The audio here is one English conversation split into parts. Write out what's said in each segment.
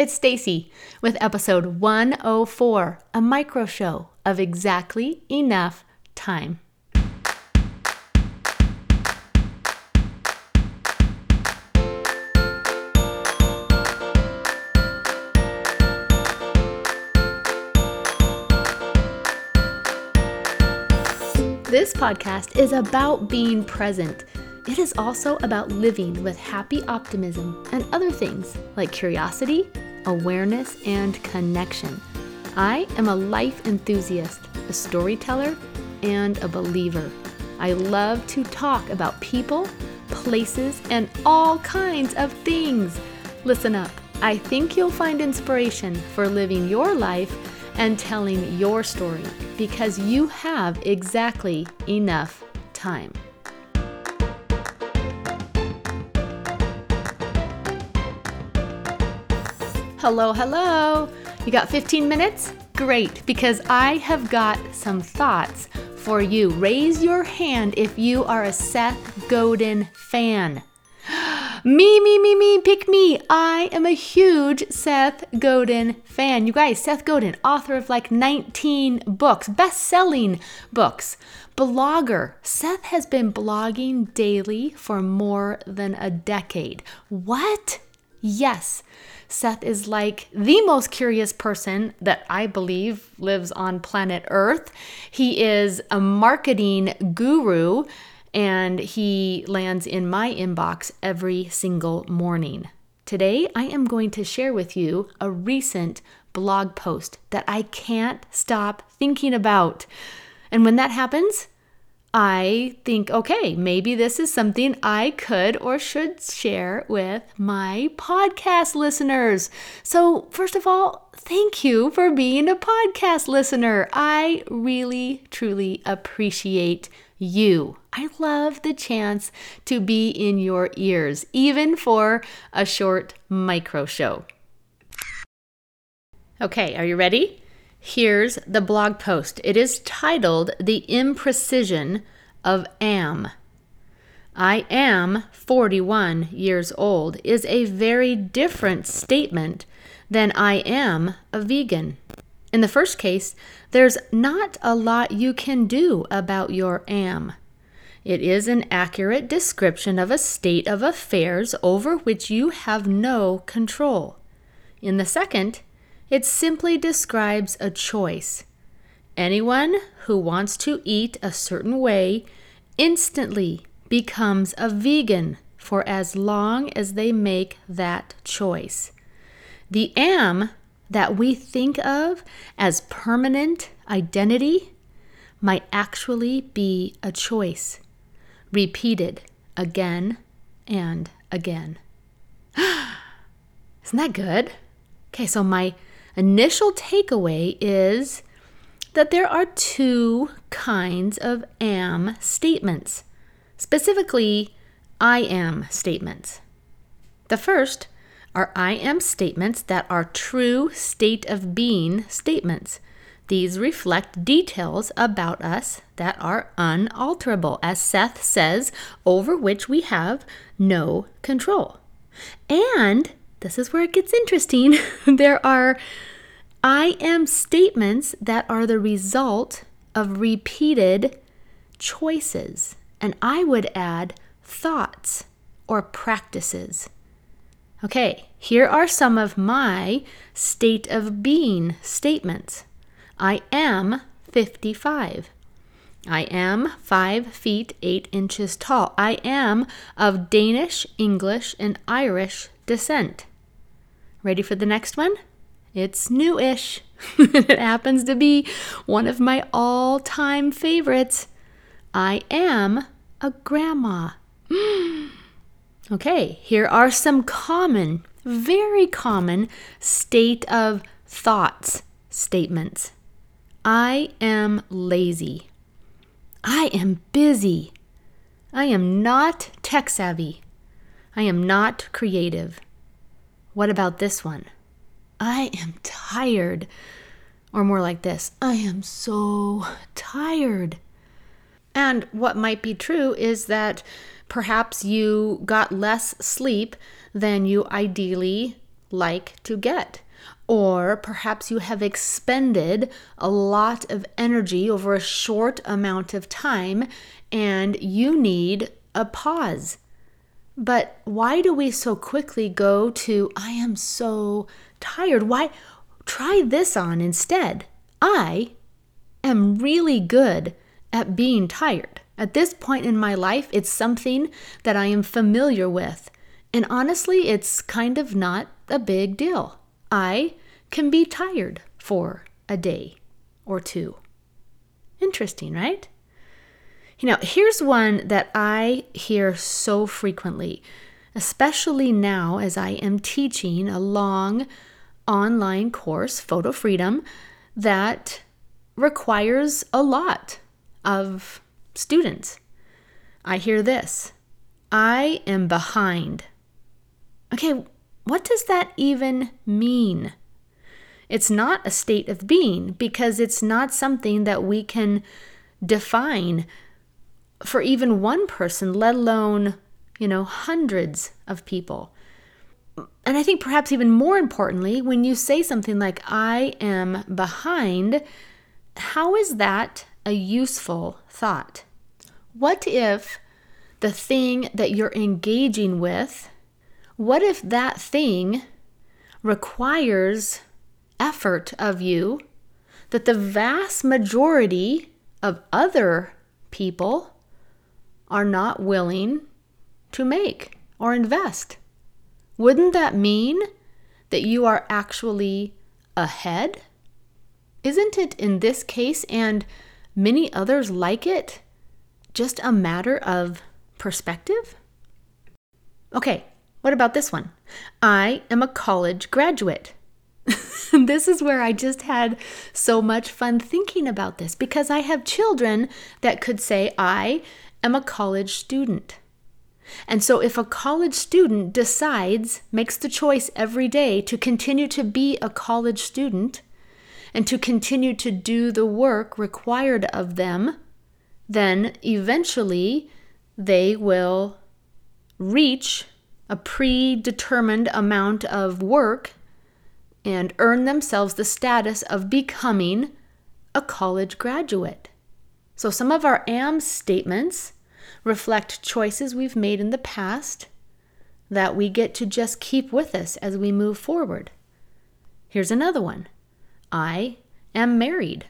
It's Stacy with episode 104, a micro show of exactly enough time. This podcast is about being present. It is also about living with happy optimism and other things like curiosity, awareness, and connection. I am a life enthusiast, a storyteller, and a believer. I love to talk about people, places, and all kinds of things. Listen up. I think you'll find inspiration for living your life and telling your story because you have exactly enough time. Hello, hello. You got 15 minutes? Great, because I have got some thoughts for you. Raise your hand if you are a Seth Godin fan. Me, me, me, me, pick me. I am a huge Seth Godin fan. You guys, Seth Godin, author of like 19 books, best selling books, blogger. Seth has been blogging daily for more than a decade. What? Yes. Seth is like the most curious person that I believe lives on planet Earth. He is a marketing guru and he lands in my inbox every single morning. Today, I am going to share with you a recent blog post that I can't stop thinking about. And when that happens, I think, okay, maybe this is something I could or should share with my podcast listeners. So, first of all, thank you for being a podcast listener. I really, truly appreciate you. I love the chance to be in your ears, even for a short micro show. Okay, are you ready? Here's the blog post. It is titled The Imprecision of Am. I am 41 years old is a very different statement than I am a vegan. In the first case, there's not a lot you can do about your am. It is an accurate description of a state of affairs over which you have no control. In the second, it simply describes a choice. Anyone who wants to eat a certain way instantly becomes a vegan for as long as they make that choice. The am that we think of as permanent identity might actually be a choice, repeated again and again. Isn't that good? Okay, so my initial takeaway is that there are two kinds of am statements, specifically, I am statements. The first are I am statements that are true state of being statements. These reflect details about us that are unalterable, as Seth says, over which we have no control. And this is where it gets interesting. there are I am statements that are the result of repeated choices. And I would add thoughts or practices. Okay, here are some of my state of being statements. I am 55. I am 5 feet 8 inches tall. I am of Danish, English, and Irish descent. Ready for the next one? It's newish. it happens to be one of my all time favorites. I am a grandma. Okay, here are some common, very common state of thoughts statements. I am lazy. I am busy. I am not tech savvy. I am not creative. What about this one? I am tired. Or more like this I am so tired. And what might be true is that perhaps you got less sleep than you ideally like to get. Or perhaps you have expended a lot of energy over a short amount of time and you need a pause. But why do we so quickly go to, I am so tired? Why? Try this on instead. I am really good at being tired. At this point in my life, it's something that I am familiar with. And honestly, it's kind of not a big deal. I can be tired for a day or two. Interesting, right? You know, here's one that I hear so frequently, especially now as I am teaching a long online course, Photo Freedom, that requires a lot of students. I hear this I am behind. Okay, what does that even mean? It's not a state of being because it's not something that we can define for even one person, let alone, you know, hundreds of people. And I think perhaps even more importantly, when you say something like, I am behind, how is that a useful thought? What if the thing that you're engaging with, what if that thing requires effort of you that the vast majority of other people are not willing to make or invest? Wouldn't that mean that you are actually ahead? Isn't it in this case and many others like it just a matter of perspective? Okay, what about this one? I am a college graduate. this is where I just had so much fun thinking about this because I have children that could say, I am a college student. And so, if a college student decides, makes the choice every day to continue to be a college student and to continue to do the work required of them, then eventually they will reach a predetermined amount of work and earn themselves the status of becoming a college graduate. So, some of our AM statements reflect choices we've made in the past that we get to just keep with us as we move forward. Here's another one I am married.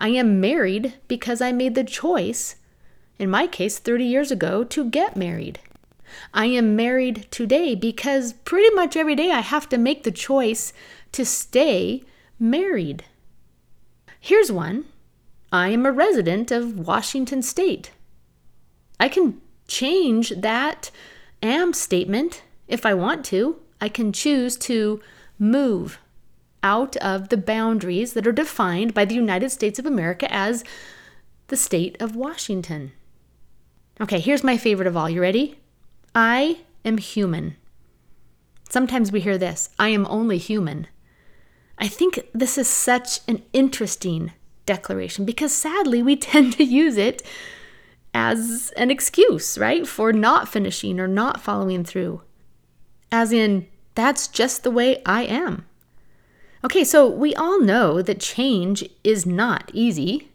I am married because I made the choice, in my case 30 years ago, to get married. I am married today because pretty much every day I have to make the choice to stay married. Here's one I am a resident of Washington State. I can change that am statement if I want to. I can choose to move out of the boundaries that are defined by the United States of America as the state of Washington. Okay, here's my favorite of all. You ready? I am human. Sometimes we hear this I am only human. I think this is such an interesting declaration because sadly we tend to use it as an excuse, right, for not finishing or not following through. As in, that's just the way I am. Okay, so we all know that change is not easy.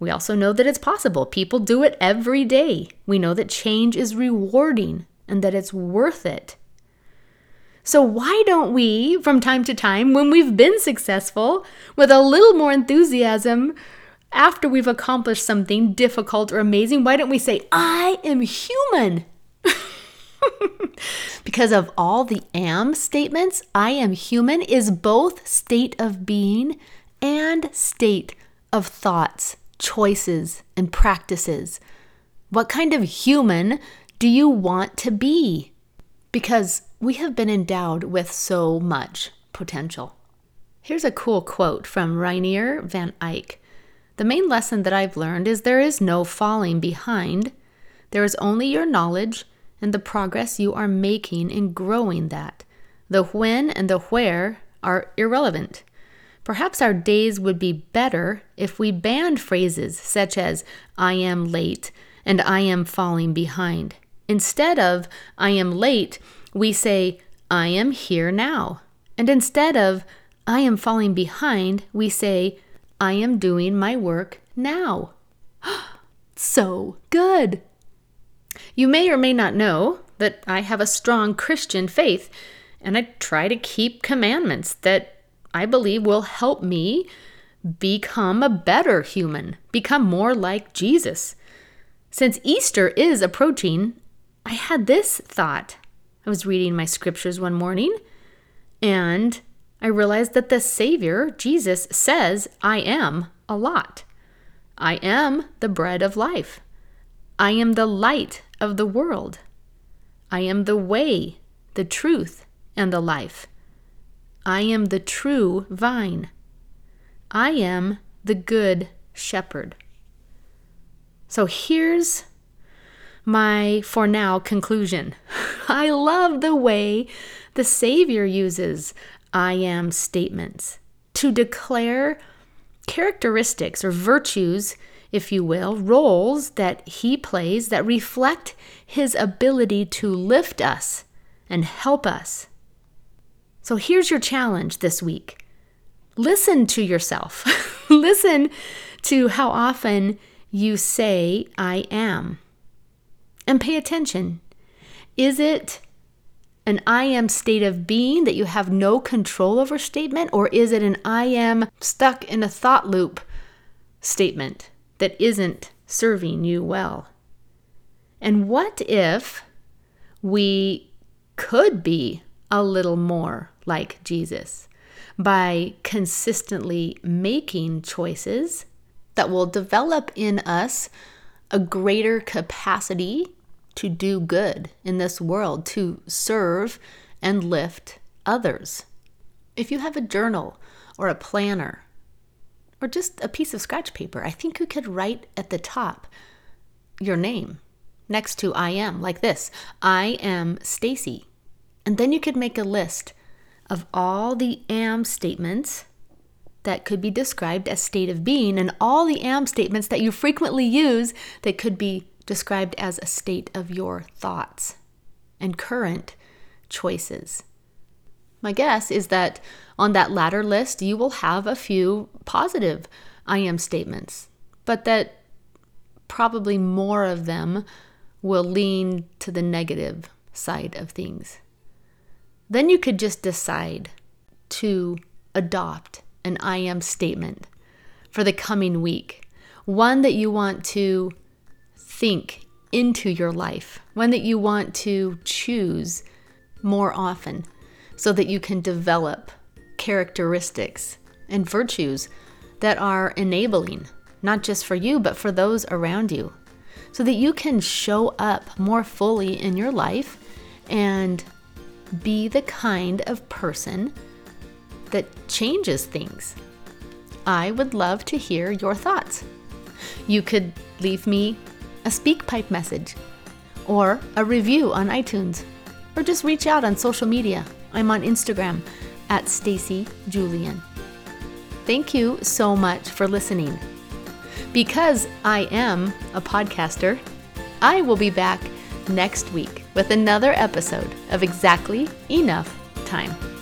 We also know that it's possible. People do it every day. We know that change is rewarding and that it's worth it. So, why don't we, from time to time, when we've been successful, with a little more enthusiasm, after we've accomplished something difficult or amazing, why don't we say, I am human? because of all the am statements, I am human is both state of being and state of thoughts, choices, and practices. What kind of human do you want to be? Because we have been endowed with so much potential. Here's a cool quote from Rainier van Eyck. The main lesson that I've learned is there is no falling behind. There is only your knowledge and the progress you are making in growing that. The when and the where are irrelevant. Perhaps our days would be better if we banned phrases such as I am late and I am falling behind. Instead of I am late, we say I am here now. And instead of I am falling behind, we say, I am doing my work now. so good. You may or may not know that I have a strong Christian faith, and I try to keep commandments that I believe will help me become a better human, become more like Jesus. Since Easter is approaching, I had this thought. I was reading my scriptures one morning and I realized that the Savior, Jesus, says, I am a lot. I am the bread of life. I am the light of the world. I am the way, the truth, and the life. I am the true vine. I am the good shepherd. So here's my, for now, conclusion. I love the way the Savior uses I am statements to declare characteristics or virtues, if you will, roles that he plays that reflect his ability to lift us and help us. So here's your challenge this week listen to yourself, listen to how often you say, I am. And pay attention. Is it an I am state of being that you have no control over statement, or is it an I am stuck in a thought loop statement that isn't serving you well? And what if we could be a little more like Jesus by consistently making choices that will develop in us a greater capacity to do good in this world, to serve and lift others. If you have a journal or a planner or just a piece of scratch paper, I think you could write at the top your name next to I am, like this I am Stacy. And then you could make a list of all the am statements that could be described as state of being and all the am statements that you frequently use that could be described as a state of your thoughts and current choices. My guess is that on that latter list, you will have a few positive I am statements, but that probably more of them will lean to the negative side of things. Then you could just decide to adopt an I am statement for the coming week, one that you want to think into your life, one that you want to choose more often so that you can develop characteristics and virtues that are enabling, not just for you, but for those around you, so that you can show up more fully in your life and be the kind of person that changes things. I would love to hear your thoughts. You could leave me a SpeakPipe message or a review on iTunes or just reach out on social media. I'm on Instagram at Stacy Julian. Thank you so much for listening. Because I am a podcaster, I will be back next week with another episode of Exactly Enough Time.